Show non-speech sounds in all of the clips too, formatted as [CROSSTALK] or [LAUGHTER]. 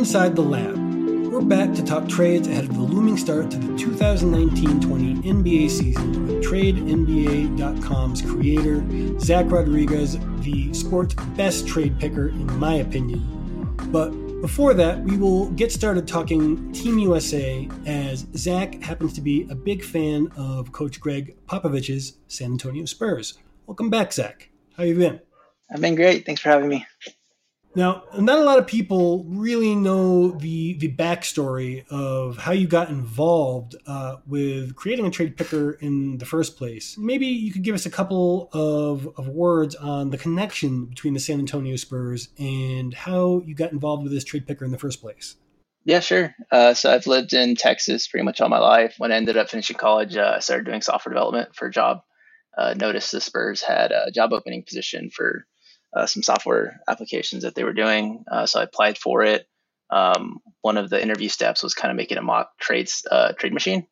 inside the lab. We're back to talk trades ahead of the looming start to the 2019-20 NBA season with TradeNBA.com's creator, Zach Rodriguez, the sport's best trade picker in my opinion. But before that, we will get started talking Team USA as Zach happens to be a big fan of Coach Gregg Popovich's San Antonio Spurs. Welcome back, Zach. How you been? I've been great. Thanks for having me. Now, not a lot of people really know the the backstory of how you got involved uh, with creating a trade picker in the first place. Maybe you could give us a couple of, of words on the connection between the San Antonio Spurs and how you got involved with this trade picker in the first place. Yeah, sure. Uh, so I've lived in Texas pretty much all my life. When I ended up finishing college, uh, I started doing software development for a job. Uh, noticed the Spurs had a job opening position for uh, some software applications that they were doing. Uh, so I applied for it. Um, one of the interview steps was kind of making a mock trades uh, trade machine,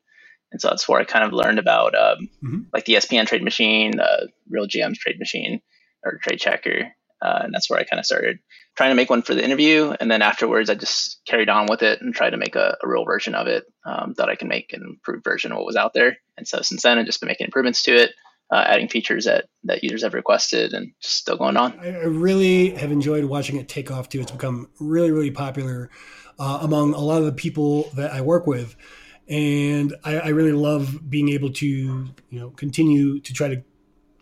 and so that's where I kind of learned about um, Mm-hmm. like the ESPN trade machine, uh, Real GM's trade machine, or trade checker. Uh, and that's where I kind of started trying to make one for the interview. And then afterwards, I just carried on with it and tried to make a, a real version of it um, that I can make an improved version of what was out there. And so since then, I've just been making improvements to it, uh, adding features that, that users have requested and still going on. I, really have enjoyed watching it take off too. It's become really, really popular uh, among a lot of the people that I work with, and I, I really love being able to, you know, continue to try to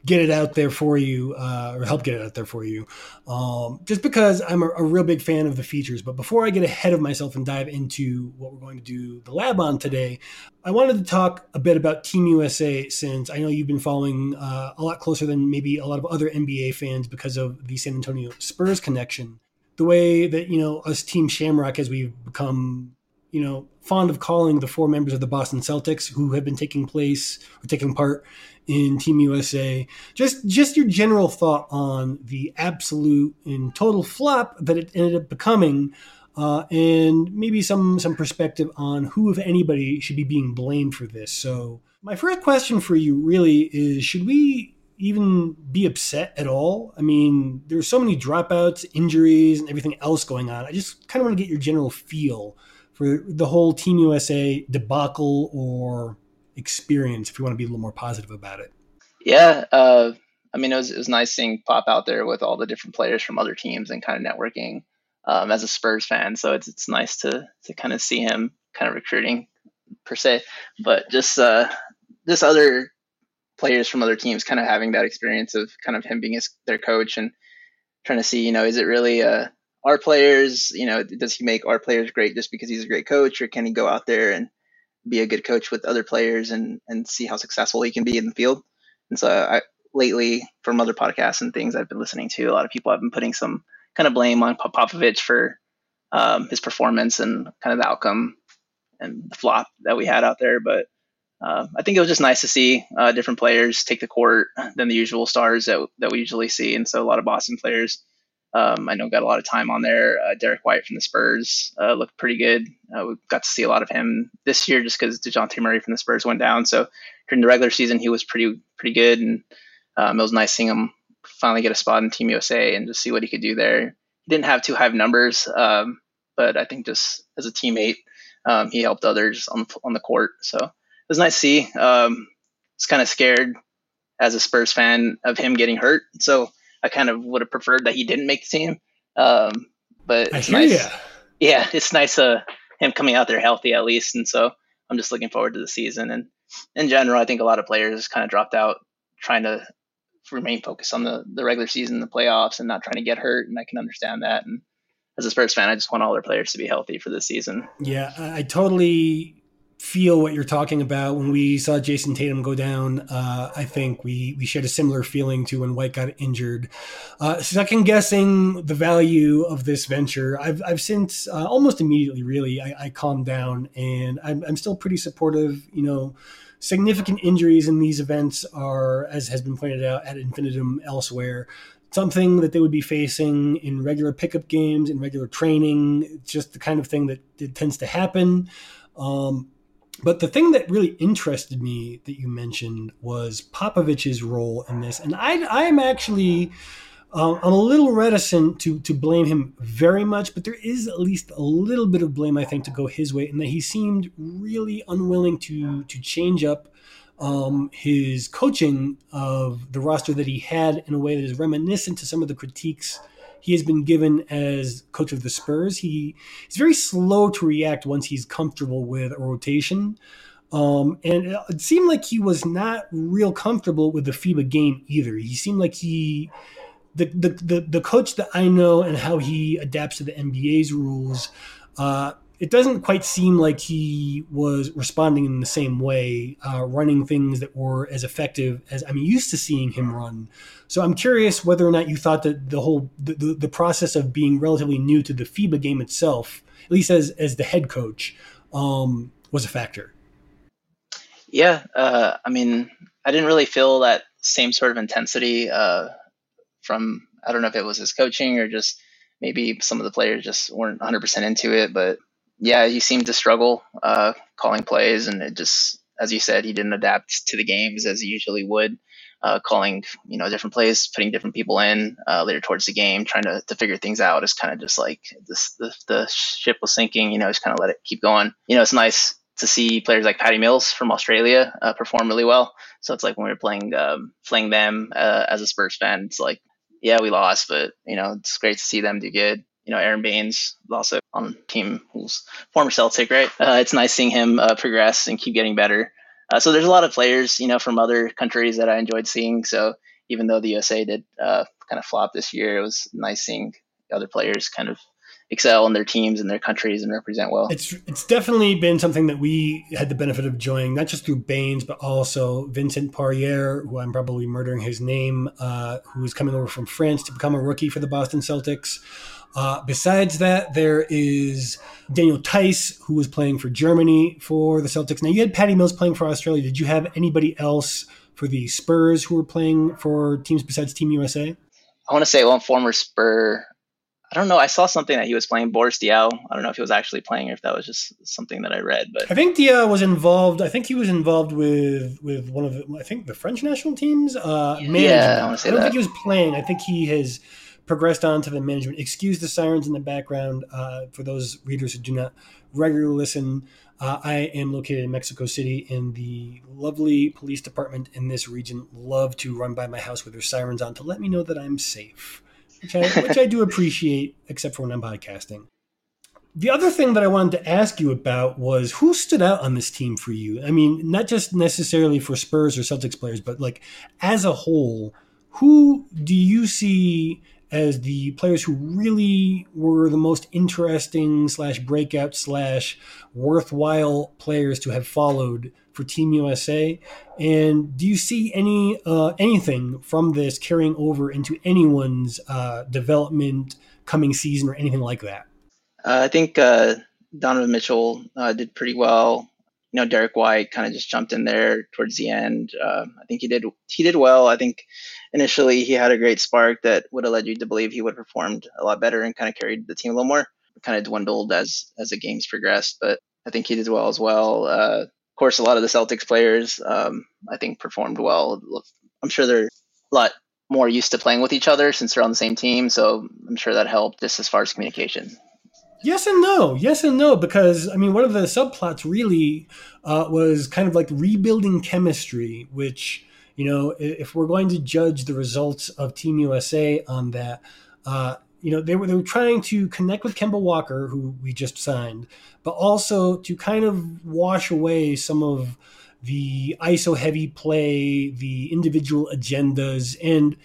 get it out there for you uh, or help get it out there for you. Um, just because i'm a, a, real big fan of the features. But before i get ahead of myself and dive into what we're going to do the lab on today i wanted to talk a bit about team usa since i know you've been following uh, a lot closer than maybe a lot of other nba fans because of the san antonio spurs connection. The way that you know us team shamrock as we've become you know fond of calling the four members of the boston celtics who have been taking place or taking part in Team USA. Just just your general thought on the absolute and total flop that it ended up becoming, uh, and maybe some some perspective on who, if anybody, should be being blamed for this. So my first question for you really is: Should we even be upset at all? I mean, there's so many dropouts, injuries, and everything else going on. I just kind of want to get your general feel for the whole Team USA debacle or experience if you want to be a little more positive about it. Yeah uh, i mean it was, it was nice seeing pop out there with all the different players from other teams and kind of networking um, as a spurs fan. So it's, it's nice to to kind of see him kind of recruiting per se. But just uh just other players from other teams kind of having that experience of kind of him being his, their coach and trying to see you know is it really uh our players you know does he make our players great just because he's a great coach or can he go out there and be a good coach with other players and and see how successful he can be in the field. And so I lately from other podcasts and things I've been listening to, a lot of people have been putting some kind of blame on Popovich for um, his performance and kind of the outcome and the flop that we had out there. But uh, I think it was just nice to see uh, different players take the court than the usual stars that that we usually see. And so a lot of Boston players um, I know got a lot of time on there. Uh, Derrick White from the Spurs uh, looked pretty good. Uh, we got to see a lot of him this year just because Dejounte Murray from the Spurs went down. So during the regular season, he was pretty pretty good, and um, it was nice seeing him finally get a spot in Team USA and just see what he could do there. He didn't have too high numbers, um, but I think just as a teammate, um, he helped others on on the court. So it was nice to see. Um, was kind of scared as a Spurs fan of him getting hurt. So I kind of would have preferred that he didn't make the team. Um, but it's nice. ya. Yeah, it's nice uh, him coming out there healthy at least, and so I'm just looking forward to the season. And in general, I think a lot of players kind of dropped out trying to remain focused on the the regular season, the playoffs, and not trying to get hurt. And I can understand that. And as a Spurs fan, I just want all their players to be healthy for this season. Yeah, I totally feel what you're talking about. When we saw Jayson Tatum go down, uh, I think we we shared a similar feeling to when White got injured. Uh, second guessing the value of this venture, I've I've since uh, almost immediately really I, I calmed down and I'm, I'm still pretty supportive. You know. Significant injuries in these events are, as has been pointed out, ad infinitum elsewhere something that they would be facing in regular pickup games, in regular training, just the kind of thing that, that tends to happen. Um, but the thing that really interested me that you mentioned was Popovich's role in this, and I, I am actually. Uh, I'm a little reticent to to blame him very much, but there is at least a little bit of blame I think to go his way, in that he seemed really unwilling to to change up um, his coaching of the roster that he had in a way that is reminiscent to some of the critiques he has been given as coach of the Spurs. He is very slow to react once he's comfortable with a rotation. Um, and it seemed like he was not real comfortable with the FIBA game either. He seemed like he, the, the, the, the coach that I know and how he adapts to the NBA's rules, uh, it doesn't quite seem like he was responding in the same way, uh, running things that were as effective as I'm used to seeing him run. So I'm curious whether or not you thought that the whole the, the, the process of being relatively new to the FIBA game itself, at least as as the head coach, um, was a factor. Yeah, uh, I mean, I didn't really feel that same sort of intensity uh, from I don't know if it was his coaching or just maybe some of the players just weren't 100% into it, but yeah, he seemed to struggle uh, calling plays, and it just, as you said, he didn't adapt to the games as he usually would. Uh, calling, you know, different plays, putting different people in uh, later towards the game, trying to, to figure things out. Is kind of just like this, the, the ship was sinking. You know, just kind of let it keep going. You know, it's nice to see players like Patty Mills from Australia uh, perform really well. So it's like when we were playing um, playing them uh, as a Spurs fan, it's like, yeah, we lost, but you know, it's great to see them do good you know, Aron Baynes also on team who's former Celtic, right? Uh, it's nice seeing him uh, progress and keep getting better. Uh, so there's a lot of players, you know, from other countries that I enjoyed seeing. So even though the USA did uh, kind of flop this year, it was nice seeing other players kind of excel in their teams and their countries and represent well. It's it's definitely been something that we had the benefit of enjoying, not just through Baynes, but also Vincent Poirier, who I'm probably murdering his name, uh, who is coming over from France to become a rookie for the Boston Celtics. Uh, besides that, there is Daniel Theis, who was playing for Germany for the Celtics. Now, you had Patty Mills playing for Australia. Did you have anybody else for the Spurs who were playing for teams besides Team USA? I want to say one former Spur. I don't know. I saw something that he was playing Boris Diaw. I don't know if he was actually playing or if that was just something that I read. But I think Diaw was involved. I think he was involved with with one of the, I think the French national teams. Uh, yeah, I, I don't that. think he was playing. I think he has progressed on to the management. Excuse the sirens in the background uh, for those readers who do not regularly listen. Uh, I am located in Mexico City, and the lovely police department in this region love to run by my house with their sirens on to let me know that I'm safe, which I, [LAUGHS] which I do appreciate, except for when I'm podcasting. The other thing that I wanted to ask you about was who stood out on this team for you? I mean, not just necessarily for Spurs or Celtics players, but like as a whole, who do you see as the players who really were the most interesting slash breakout slash worthwhile players to have followed for Team USA. And do you see any uh, anything from this carrying over into anyone's uh, development coming season or anything like that? Uh, I think uh, Donovan Mitchell uh, did pretty well. You know, Derrick White kind of just jumped in there towards the end. Uh, I think he did he did well. I think initially he had a great spark that would have led you to believe he would have performed a lot better and kind of carried the team a little more. Kind of dwindled as as the games progressed, but I think he did well as well. Uh, of course, a lot of the Celtics players um, I think performed well. I'm sure they're a lot more used to playing with each other since they're on the same team, so I'm sure that helped just as far as communication. Yes and no. Yes and no. Because, I mean, one of the subplots really uh, was kind of like rebuilding chemistry, which you know, if we're going to judge the results of Team USA on that, uh, you know, they were they were trying to connect with Kemba Walker, who we just signed, but also to kind of wash away some of the ISO heavy play, the individual agendas, and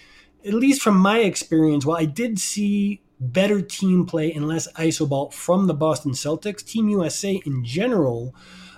at least from my experience, while I did see better team play and less isoball from the Boston Celtics. Team USA in general,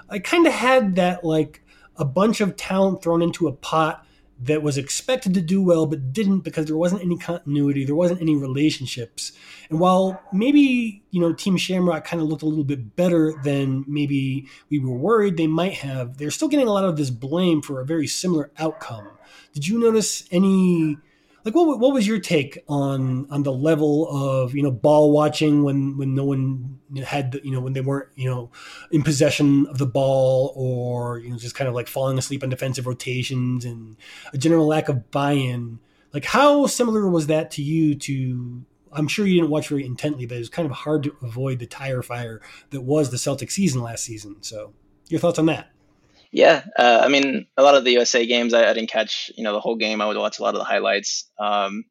I kind of had that like a bunch of talent thrown into a pot that was expected to do well but didn't because there wasn't any continuity, there wasn't any relationships. And while maybe, you know, Team Shamrock kind of looked a little bit better than maybe we were worried they might have, they're still getting a lot of this blame for a very similar outcome. Did you notice any like what what was your take on on the level of you know ball watching when when no one had you know when they weren't you know in possession of the ball or you know just kind of like falling asleep on defensive rotations and a general lack of buy-in? Like how similar was that to you to I'm sure you didn't watch very intently but it was kind of hard to avoid the tire fire that was the Celtic season last season. So your thoughts on that yeah, uh, I mean, a lot of the USA games, I, I, didn't catch, you know, the whole game. I would watch a lot of the highlights. Um,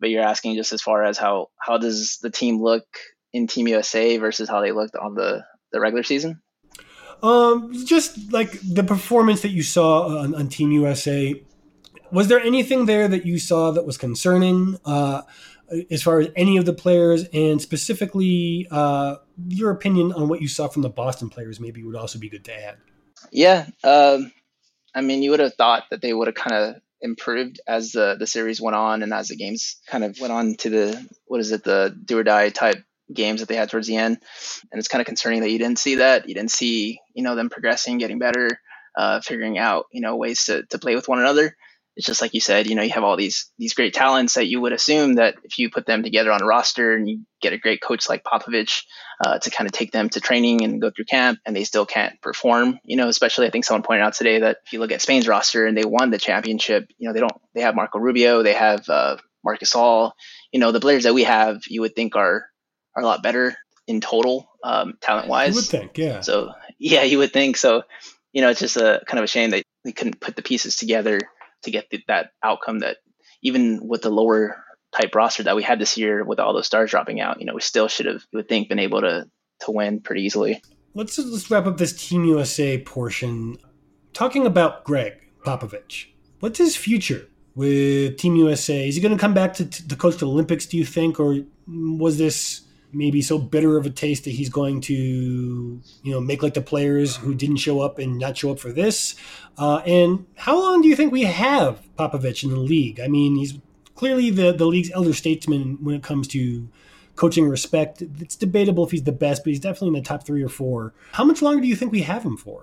but you're asking just as far as how how does the team look in Team USA versus how they looked on the the regular season? Um, just like the performance that you saw on, on Team USA. Was there anything there that you saw that was concerning? Uh, as far as any of the players, and specifically uh, your opinion on what you saw from the Boston players, maybe would also be good to add. Yeah, um, I mean, you would have thought that they would have kind of improved as the the series went on and as the games kind of went on to the what is it the do or die type games that they had towards the end. And it's kind of concerning that you didn't see that. You didn't see you know them progressing getting better uh, figuring out you know ways to, to play with one another it's just like you said, you know, you have all these these great talents that you would assume that if you put them together on a roster and you get a great coach like Popovich uh, to kind of take them to training and go through camp, and they still can't perform. You know, especially I think someone pointed out today that if you look at Spain's roster and they won the championship, you know, they don't they have Marco Rubio, they have uh, Marc Gasol. You know, the players that we have, you would think are are a lot better in total, um, talent wise. You would think, yeah. So yeah, you would think so. You know, it's just a kind of a shame that we couldn't put the pieces together to get the, that outcome that even with the lower type roster that we had this year with all those stars dropping out, you know, we still should have, you would think, been able to to win pretty easily. Let's let's wrap up this Team USA portion. Talking about Gregg Popovich, what's his future with Team USA? Is he going to come back to, to coach Olympics? Do you think, or was this maybe so bitter of a taste that he's going to, you know, make like the players who didn't show up and not show up for this? Uh, and how long do you think we have Popovich in the league? I mean, he's clearly the, the league's elder statesman when it comes to coaching respect. It's debatable if he's the best, but he's definitely in the top three or four. How much longer do you think we have him for?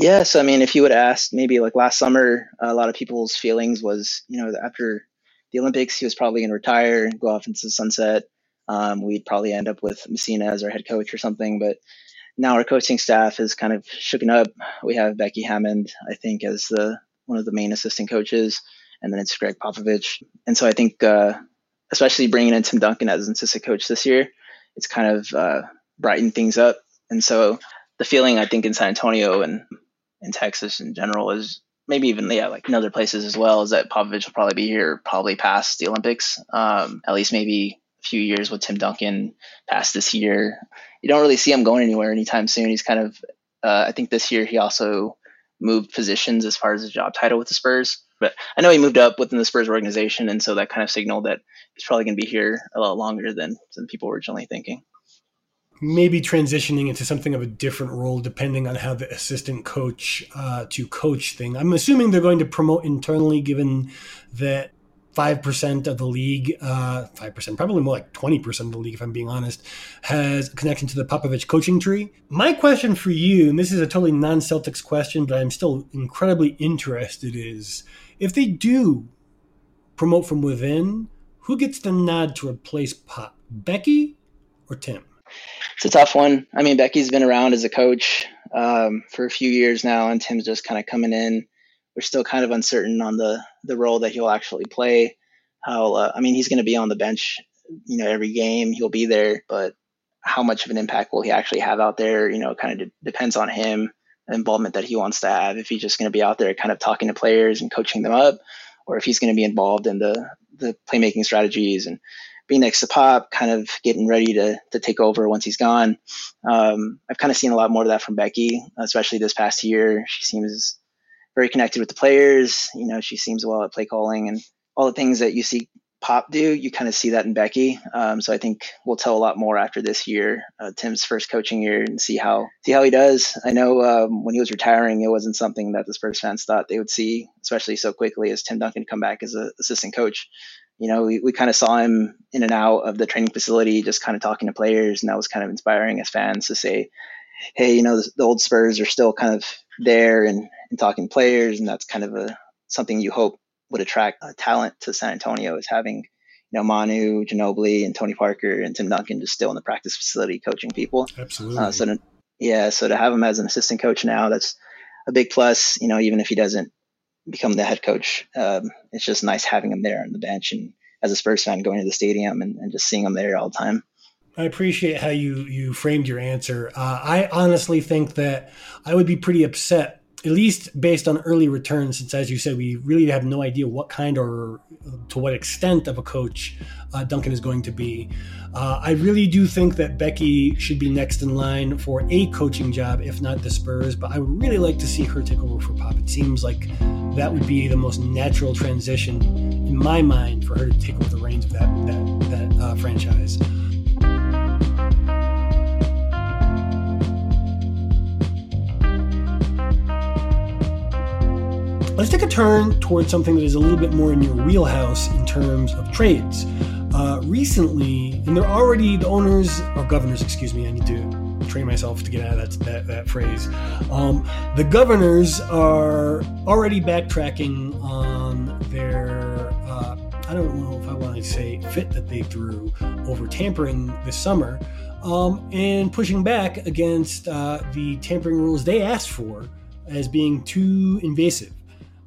Yes, I mean, if you would ask maybe like last summer, a lot of people's feelings was, you know, after the Olympics, he was probably going to retire, and go off into the sunset. Um, we'd probably end up with Messina as our head coach or something. But now our coaching staff is kind of shooken up. We have Becky Hammon, I think, as the one of the main assistant coaches, and then it's Gregg Popovich. And so I think, uh, especially bringing in Tim Duncan as an assistant coach this year, it's kind of uh, brightened things up. And so the feeling I think in San Antonio and in Texas in general is maybe even yeah like in other places as well is that Popovich will probably be here probably past the Olympics, um, at least maybe few years with Tim Duncan past this year. You don't really see him going anywhere anytime soon. He's kind of, uh, I think this year he also moved positions as far as his job title with the Spurs. But I know he moved up within the Spurs organization, and so that kind of signaled that he's probably going to be here a lot longer than than people were originally thinking. Maybe transitioning into something of a different role, depending on how the assistant coach uh, to coach thing. I'm assuming they're going to promote internally, given that five percent of the league, uh, five percent, probably more like twenty percent of the league, if I'm being honest, has connection to the Popovich coaching tree. My question for you, and this is a totally non-Celtics question, but I'm still incredibly interested, is if they do promote from within, who gets the nod to replace Pop, Becky or Tim? It's a tough one. I mean, Becky's been around as a coach um, for a few years now, and Tim's just kind of coming in we're still kind of uncertain on the the role that he'll actually play. How uh, I mean, he's going to be on the bench, you know, every game. He'll be there, but how much of an impact will he actually have out there? You know, kind of de- depends on him, the involvement that he wants to have. If he's just going to be out there, kind of talking to players and coaching them up, or if he's going to be involved in the the playmaking strategies and being next to Pop, kind of getting ready to to take over once he's gone. Um, I've kind of seen a lot more of that from Becky, especially this past year. She seems very connected with the players. You know, she seems well at play calling and all the things that you see Pop do, you kind of see that in Becky. Um, so I think we'll tell a lot more after this year, uh, Tim's first coaching year, and see how see how he does. I know um, when he was retiring, it wasn't something that the Spurs fans thought they would see, especially so quickly as Tim Duncan come back as an assistant coach. You know, we, we kind of saw him in and out of the training facility, just kind of talking to players, and that was kind of inspiring as fans to say, hey, you know, the, the old Spurs are still kind of there and, and talking players, and that's kind of a something you hope would attract uh, talent to San Antonio is having, you know, Manu, Ginobili, and Tony Parker and Tim Duncan just still in the practice facility coaching people. Absolutely. Uh, so to, yeah, so to have him as an assistant coach now, that's a big plus. You know, even if he doesn't become the head coach, um, it's just nice having him there on the bench and as a Spurs fan going to the stadium and, and just seeing him there all the time. I appreciate how you you framed your answer. Uh, I honestly think that I would be pretty upset at least based on early returns, since as you said, we really have no idea what kind or to what extent of a coach uh, Duncan is going to be. Uh, I really do think that Becky should be next in line for a coaching job, if not the Spurs. But I would really like to see her take over for Pop. It seems like that would be the most natural transition in my mind for her to take over the reins of that that, that uh, franchise. Let's take a turn towards something that is a little bit more in your wheelhouse in terms of trades. Uh, recently, and they're already the owners or governors, excuse me, I need to train myself to get out of that, that, that phrase. Um, the governors are already backtracking on their, uh, I don't know if I want to say fit that they threw over tampering this summer, um, and pushing back against uh, the tampering rules they asked for as being too invasive.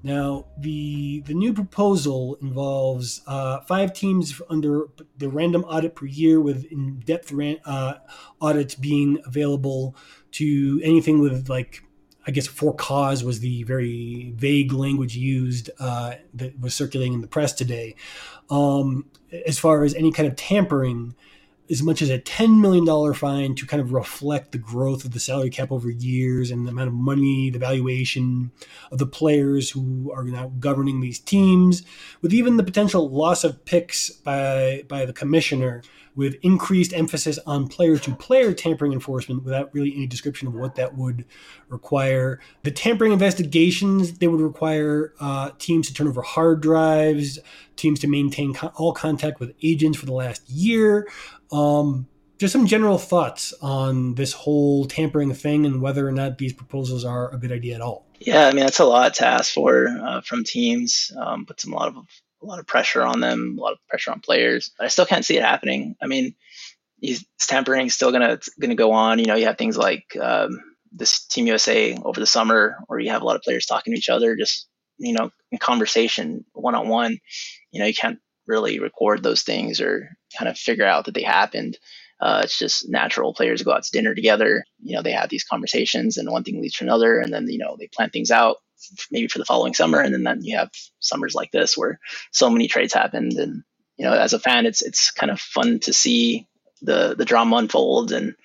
Now, the the new proposal involves uh, five teams under the random audit per year, with in-depth ran, uh, audits being available to anything with like, I guess, for cause was the very vague language used uh, that was circulating in the press today. Um, as far as any kind of tampering, as much as a $10 million fine to kind of reflect the growth of the salary cap over years and the amount of money, the valuation of the players who are now governing these teams, with even the potential loss of picks by, by the commissioner, with increased emphasis on player to player tampering enforcement without really any description of what that would require. The tampering investigations, they would require uh, teams to turn over hard drives, teams to maintain co- all contact with agents for the last year. Um, just some general thoughts on this whole tampering thing and whether or not these proposals are a good idea at all. Yeah, I mean that's a lot to ask for uh, from teams. Um, puts a lot of a lot of pressure on them, a lot of pressure on players. But I still can't see it happening. I mean, he's, tampering still gonna gonna go on. You know, you have things like um, this Team USA over the summer, where you have a lot of players talking to each other, just you know, in conversation, one on one. You know, you can't really record those things or kind of figure out that they happened. Uh, it's just natural. Players go out to dinner together. You know, they have these conversations, and one thing leads to another, and then you know they plan things out maybe for the following summer, and then, then you have summers like this where so many trades happened, and you know, as a fan, it's it's kind of fun to see the the drama unfold and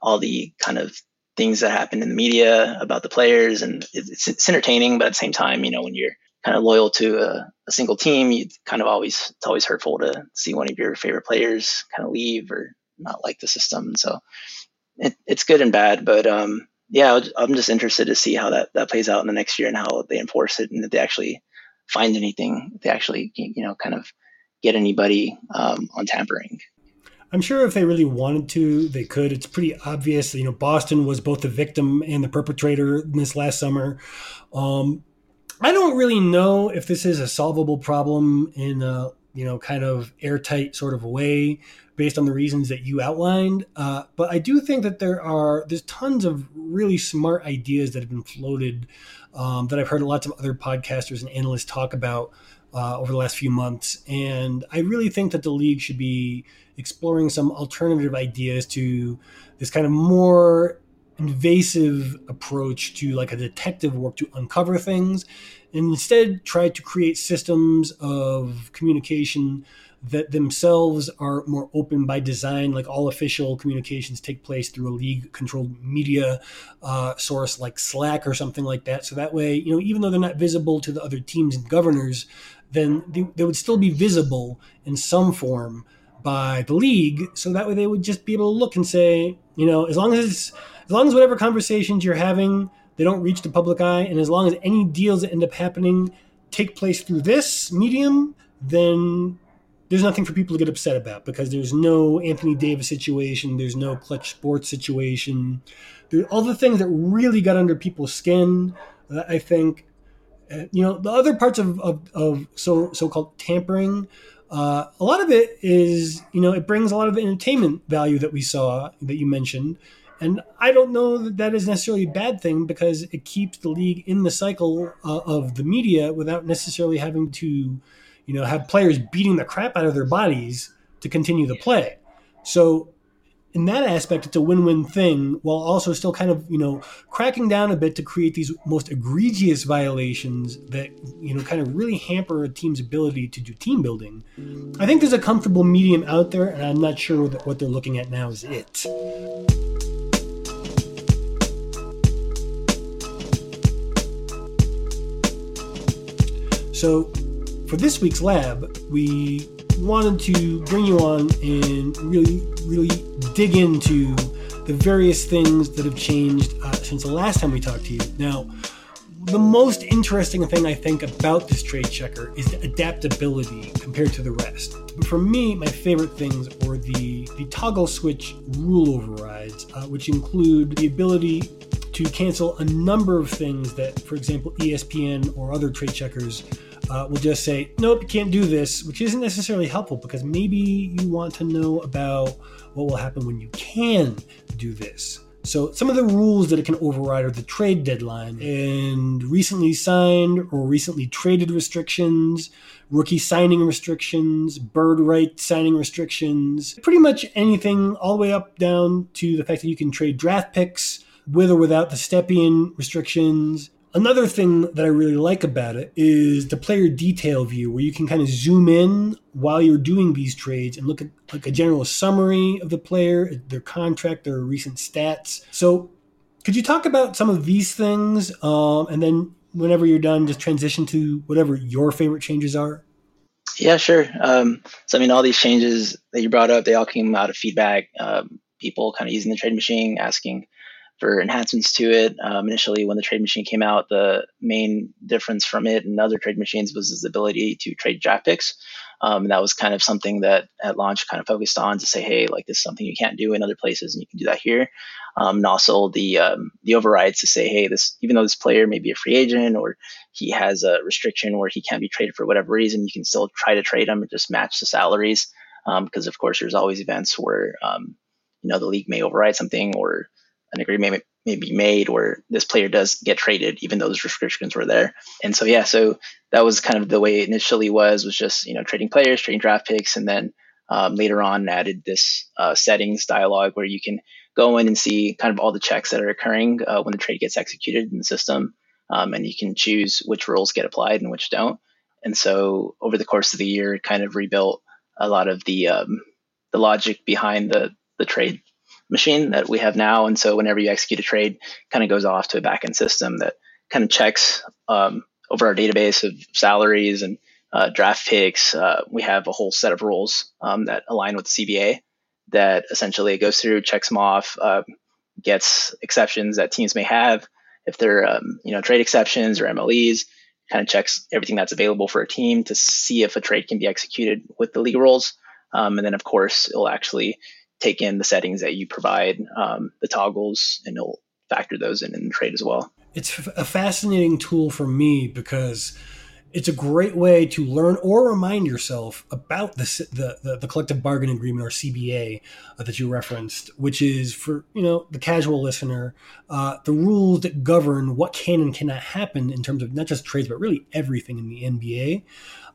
all the kind of things that happen in the media about the players, and it's, it's entertaining, but at the same time, you know, when you're kind of loyal to a, a, single team, you kind of always it's always hurtful to see one of your favorite players kind of leave or not like the system. So it, it's good and bad, but um, yeah, I'm just interested to see how that that plays out in the next year and how they enforce it and if they actually find anything, if they actually you know kind of get anybody um, on tampering. I'm sure if they really wanted to, they could. It's pretty obvious. You know, Boston was both the victim and the perpetrator this last summer. Um, I don't really know if this is a solvable problem in a you know kind of airtight sort of way based on the reasons that you outlined. Uh, but I do think that there are there's tons of really smart ideas that have been floated um, that I've heard lots of other podcasters and analysts talk about uh, over the last few months, and I really think that the league should be exploring some alternative ideas to this kind of more invasive approach to like a detective work to uncover things and instead try to create systems of communication that themselves are more open by design like all official communications take place through a league controlled media uh, source like slack or something like that so that way you know even though they're not visible to the other teams and governors then they, they would still be visible in some form by the league. So that way they would just be able to look and say, you know, as long as as long as whatever conversations you're having, they don't reach the public eye, and as long as any deals that end up happening take place through this medium, then there's nothing for people to get upset about because there's no Anthony Davis situation, there's no Klutch Sports situation. There, all the things that really got under people's skin, uh, I think, uh, you know, the other parts of, of, of so so-called tampering, uh, a lot of it is, you know, it brings a lot of the entertainment value that we saw that you mentioned. And I don't know that that is necessarily a bad thing because it keeps the league in the cycle uh, of the media without necessarily having to, you know, have players beating the crap out of their bodies to continue the play. So in that aspect, it's a win-win thing, while also still kind of you know cracking down a bit to create these most egregious violations that you know kind of really hamper a team's ability to do team building. I think there's a comfortable medium out there, and I'm not sure that what they're looking at now is it. So, for this week's lab, we wanted to bring you on and really, really dig into the various things that have changed uh, since the last time we talked to you. Now, the most interesting thing I think about this trade checker is the adaptability compared to the rest. For me, my favorite things are the, the toggle switch rule overrides, uh, which include the ability to cancel a number of things that, for example, ESPN or other trade checkers uh, will just say, nope, you can't do this, which isn't necessarily helpful because maybe you want to know about what will happen when you can do this. So, some of the rules that it can override are the trade deadline and recently signed or recently traded restrictions, rookie signing restrictions, bird right signing restrictions, pretty much anything all the way up down to the fact that you can trade draft picks with or without the Stepien restrictions, Another thing that I really like about it is the player detail view, where you can kind of zoom in while you're doing these trades and look at like a general summary of the player, their contract, their recent stats. So, could you talk about some of these things, um, and then whenever you're done, just transition to whatever your favorite changes are? Yeah, sure. Um, so, I mean, all these changes that you brought up, they all came out of feedback. Um, people kind of using the trade machine, asking for enhancements to it. Um, initially, when the trade machine came out, the main difference from it and other trade machines was the ability to trade draft picks. Um, and that was kind of something that at launch kind of focused on to say, hey, like this is something you can't do in other places, and you can do that here. Um, and also the um, the overrides to say, hey, this even though this player may be a free agent or he has a restriction where he can't be traded for whatever reason, you can still try to trade him and just match the salaries. Because um, of course, there's always events where um, you know the league may override something or an agreement may be made where this player does get traded, even though those restrictions were there. And so, yeah, so that was kind of the way it initially was, was just, you know, trading players, trading draft picks. And then um, later on added this uh, settings dialog where you can go in and see kind of all the checks that are occurring uh, when the trade gets executed in the system. Um, and you can choose which rules get applied and which don't. And so over the course of the year, kind of rebuilt a lot of the um, the logic behind the the trade machine that we have now. And so whenever you execute a trade, kind of goes off to a backend system that kind of checks um, over our database of salaries and uh, draft picks. Uh, we have a whole set of rules um, that align with the CBA that essentially goes through, checks them off, uh, gets exceptions that teams may have. If they're um, you know trade exceptions or MLEs, kind of checks everything that's available for a team to see if a trade can be executed with the legal rules. Um, and then of course it'll actually take in the settings that you provide, um, the toggles, and it'll factor those in in the trade as well. It's a fascinating tool for me because it's a great way to learn or remind yourself about the the, the, the collective bargaining agreement or CBA uh, that you referenced, which is for you know the casual listener, uh, the rules that govern what can and cannot happen in terms of not just trades but really everything in the NBA.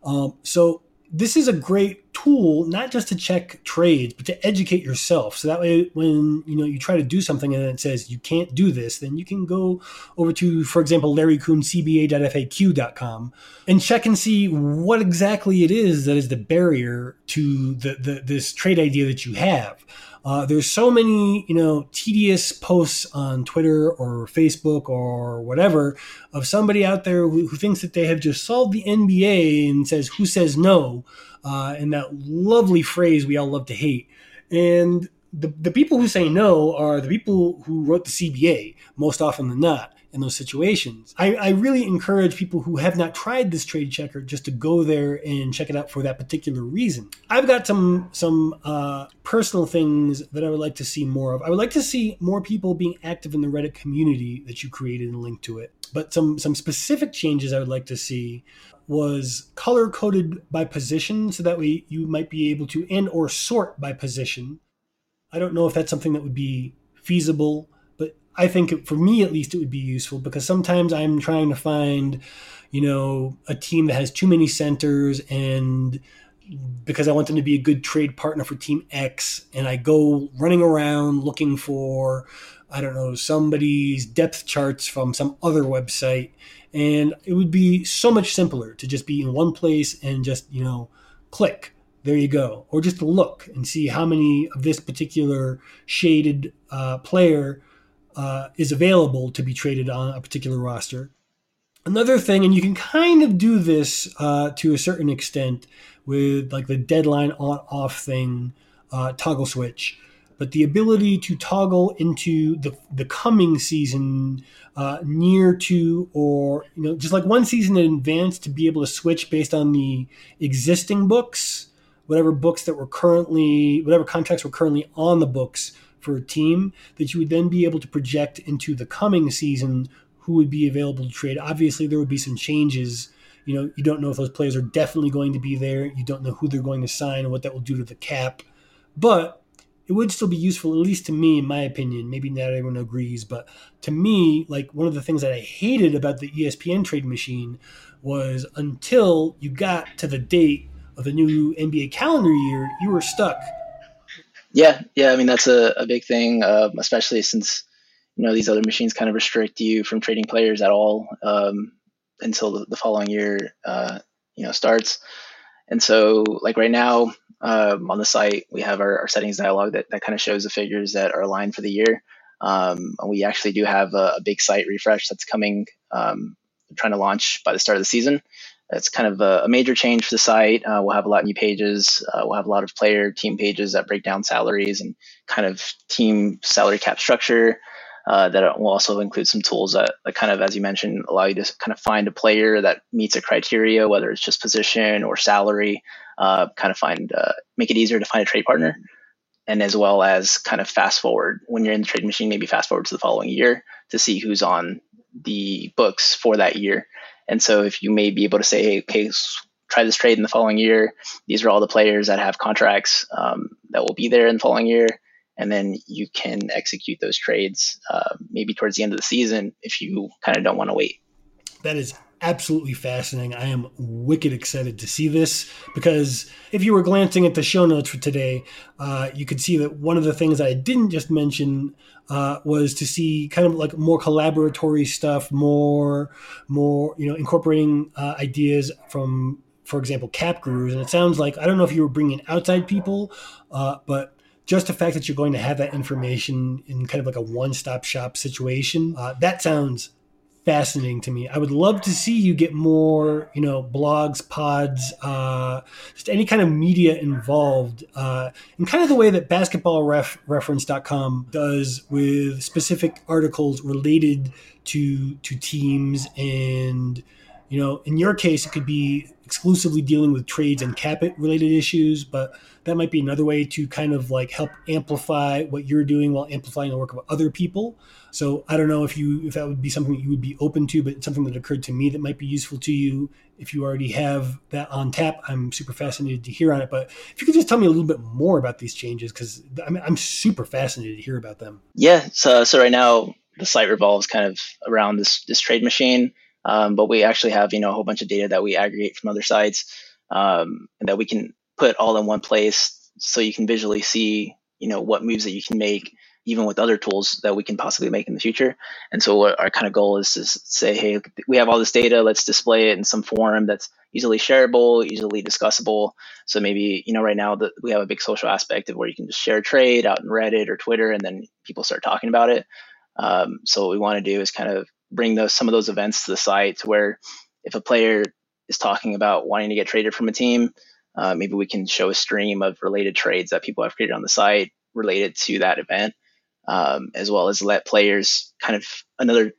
Um, so this is a great tool not just to check trades but to educate yourself. So that way when you know you try to do something and it says you can't do this then you can go over to for example Larry Coon cbafaq.com and check and see what exactly it is that is the barrier to the, the this trade idea that you have Uh, there's so many, you know, tedious posts on Twitter or Facebook or whatever of somebody out there who, who thinks that they have just solved the NBA and says, "Who says no?" Uh, and that lovely phrase we all love to hate. And the, the people who say no are the people who wrote the CBA most often than not in those situations. I, I, really encourage people who have not tried this trade checker just to go there and check it out for that particular reason. I've got some some uh, personal things that I would like to see more of. I would like to see more people being active in the Reddit community that you created and linked to it. But some some specific changes I would like to see was color coded by position so that way you might be able to and or sort by position. I don't know if that's something that would be feasible I think for me at least it would be useful because sometimes I'm trying to find, you know, a team that has too many centers and because I want them to be a good trade partner for team X and I go running around looking for I don't know somebody's depth charts from some other website. And it would be so much simpler to just be in one place and just, you know, click. There you go. Or just look and see how many of this particular shaded uh, player uh, is available to be traded on a particular roster. Another thing, and you can kind of do this uh, to a certain extent with like the deadline on off thing, uh, toggle switch, but the ability to toggle into the, the coming season uh, near to or you know just like one season in advance to be able to switch based on the existing books whatever books that were currently whatever contracts were currently on the books for a team that you would then be able to project into the coming season who would be available to trade. Obviously, there would be some changes. You know, you don't know if those players are definitely going to be there. You don't know who they're going to sign and what that will do to the cap. But it would still be useful, at least to me, in my opinion. Maybe not everyone agrees, but to me, like one of the things that I hated about the ESPN trade machine was until you got to the date of the new NBA calendar year, you were stuck yeah, yeah. I mean, that's a, a big thing, um, especially since you know these other machines kind of restrict you from trading players at all um, until the, the, following year, uh, you know, starts. And so, like right now um, on the site, we have our, our, settings dialog that, that kind of shows the figures that are aligned for the year. Um, we actually do have a, a, big site refresh that's coming, um, trying to launch by the start of the season. It's kind of a, a, major change for the site. Uh, we'll have a lot of new pages. Uh, we'll have a lot of player team pages that break down salaries and kind of team salary cap structure. Uh, that will also include some tools that, that, kind of, as you mentioned, allow you to kind of find a player that meets a criteria, whether it's just position or salary. Uh, kind of find uh, make it easier to find a trade partner, and as well as kind of fast forward when you're in the trade machine, maybe fast forward to the following year to see who's on the books for that year and so if you may be able to say, hey, okay, try this trade in the following year. These are all the players that have contracts um, that will be there in the following year. And then you can execute those trades uh, maybe towards the end of the season if you kind of don't want to wait. That is absolutely fascinating. I am wicked excited to see this because if you were glancing at the show notes for today, uh, you could see that one of the things I didn't just mention uh, was to see kind of like more collaboratory stuff, more, more you know, incorporating uh, ideas from, for example, cap gurus. And it sounds like I don't know if you were bringing outside people, uh, but just the fact that you're going to have that information in kind of like a one-stop shop situation, uh, that sounds fascinating to me. I would love to see you get more, you know, blogs, pods, uh, just any kind of media involved, uh, in kind of the way that basketballreference.com does with specific articles related to to teams and you know, in your case, it could be exclusively dealing with trades and cap related issues, but that might be another way to kind of like help amplify what you're doing while amplifying the work of other people. So I don't know if you if that would be something that you would be open to, but something that occurred to me that might be useful to you. If you already have that on tap, I'm super fascinated to hear on it. But if you could just tell me a little bit more about these changes, because I'm, I'm super fascinated to hear about them. Yeah. So so right now the site revolves kind of around this this trade machine, um, but we actually have you know a whole bunch of data that we aggregate from other sites um, and that we can put all in one place so you can visually see you know what moves that you can make even with other tools that we can possibly make in the future. And so our kind of goal is to say, hey, we have all this data, let's display it in some form that's easily shareable, easily discussable. So maybe, you know, right now that we have a big social aspect of where you can just share a trade out in Reddit or Twitter and then people start talking about it. Um, so what we want to do is kind of bring those some of those events to the site where if a player is talking about wanting to get traded from a team, uh, maybe we can show a stream of related trades that people have created on the site related to that event, um, as well as let players kind of another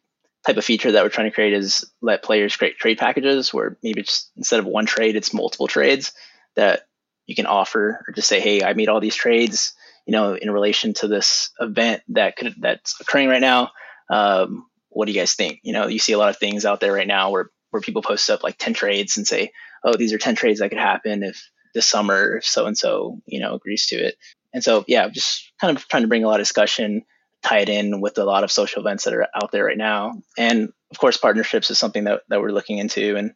type of feature that we're trying to create is let players create trade packages where maybe just instead of one trade, it's multiple trades that you can offer or just say, hey, I made all these trades, you know, in relation to this event that could that's occurring right now. Um, what do you guys think? You know, you see a lot of things out there right now where where people post up like 10 trades and say, oh, these are 10 trades that could happen if this summer if so and so, you know, agrees to it. And so, yeah, just kind of trying to bring a lot of discussion, tie it in with a lot of social events that are out there right now. And of course, partnerships is something that, that we're looking into and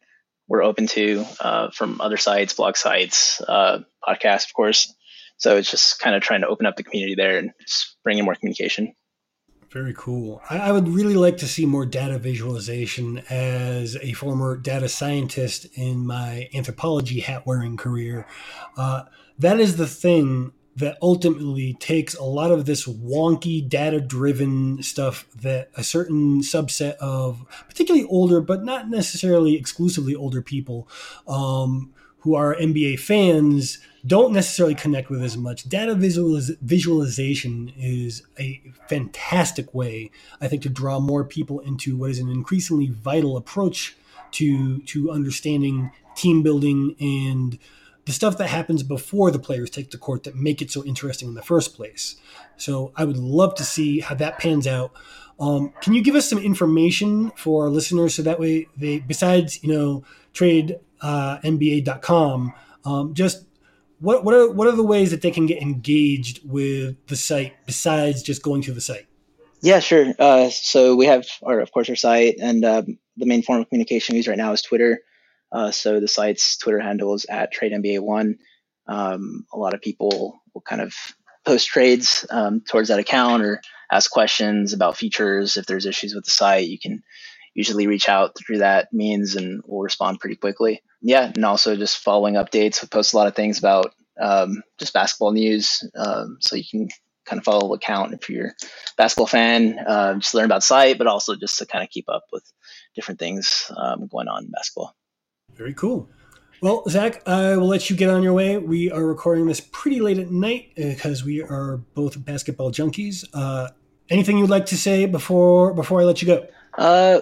we're open to uh, from other sites, blog sites, uh, podcasts, of course. So it's just kind of trying to open up the community there and just bring in more communication. Very cool. I, would really like to see more data visualization as a former data scientist in my anthropology hat wearing career. Uh, that is the thing that ultimately takes a lot of this wonky data driven stuff that a certain subset of particularly older but not necessarily exclusively older people um, who are nba fans don't necessarily connect with as much. Data visualiz- visualization is a fantastic way, I think, to draw more people into what is an increasingly vital approach to to understanding team building and the stuff that happens before the players take the court that make it so interesting in the first place. So I would love to see how that pans out. Um, can you give us some information for our listeners so that way they, besides you know, trade uh, NBA.com, um, just what what are what are the ways that they can get engaged with the site besides just going to the site? Yeah, sure. Uh, so we have our, of course, our site, and um, the main form of communication we use right now is Twitter. Uh, so the site's Twitter handle is at TradeNBA1. Um, a lot of people will kind of post trades um, towards that account or ask questions about features. If there's issues with the site, you can usually reach out through that means and we'll respond pretty quickly. Yeah, and also just following updates. We post a lot of things about um, just basketball news, um, so you can kind of follow the account if you're a basketball fan, uh, just learn about site, but also just to kind of keep up with different things um, going on in basketball. Very cool. Well, Zach, I will let you get on your way. We are recording this pretty late at night because we are both basketball junkies. Uh, anything you'd like to say before before I let you go? Uh,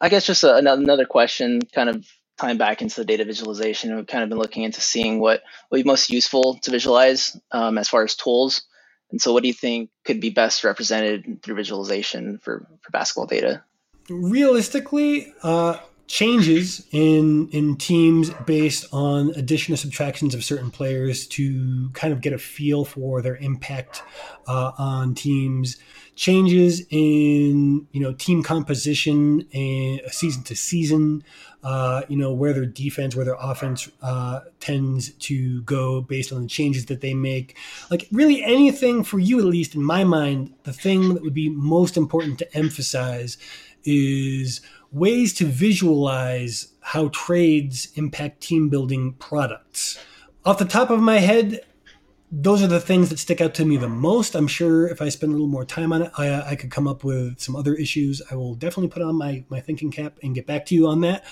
I guess just a, another question, kind of tying back into the data visualization. We've kind of been looking into seeing what would be most useful to visualize um, as far as tools. And so, what do you think could be best represented through visualization for, for basketball data? Realistically, uh, changes in in teams based on addition or subtractions of certain players to kind of get a feel for their impact uh, on teams changes in you know team composition and season to season uh, you know where their defense where their offense uh, tends to go based on the changes that they make. Like really anything for you at least in my mind the thing that would be most important to emphasize is ways to visualize how trades impact team building products. Off the top of my head those are the things that stick out to me the most. I'm sure if I spend a little more time on it, I, I could come up with some other issues. I will definitely put on my, my thinking cap and get back to you on that.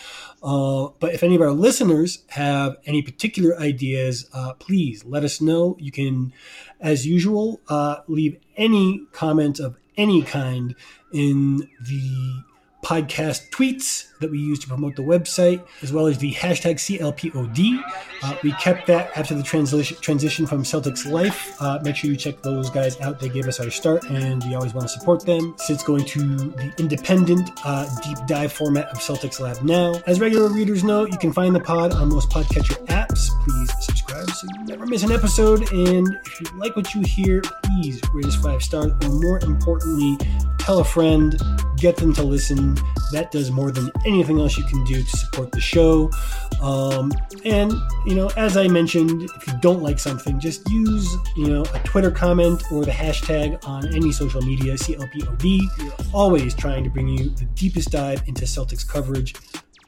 Uh, but if any of our listeners have any particular ideas, uh, please let us know. You can, as usual, uh, leave any comment of any kind in the podcast tweets that we use to promote the website, as well as the hashtag CLPOD. Uh, we kept that after the transition transition from Celtics Life. Uh, make sure you check those guys out. They gave us our start, and we always want to support them. Since going to the independent uh, deep dive format of Celtics Lab now. As regular readers know, you can find the pod on most podcatcher apps. Please subscribe so you never miss an episode. And if you like what you hear, please rate us five stars, or more importantly, tell a friend get them to listen. That does more than anything else you can do to support the show. Um, and, you know, as I mentioned, if you don't like something, just use, you know, a Twitter comment or the hashtag on any social media, CLPOD. We're always trying to bring you the deepest dive into Celtics coverage.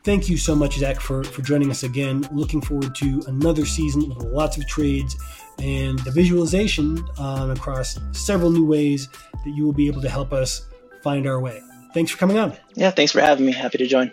Thank you so much, Zach, for, for joining us again. Looking forward to another season with lots of trades and the visualization um, across several new ways that you will be able to help us find our way. Thanks for coming on. Yeah, thanks for having me. Happy to join.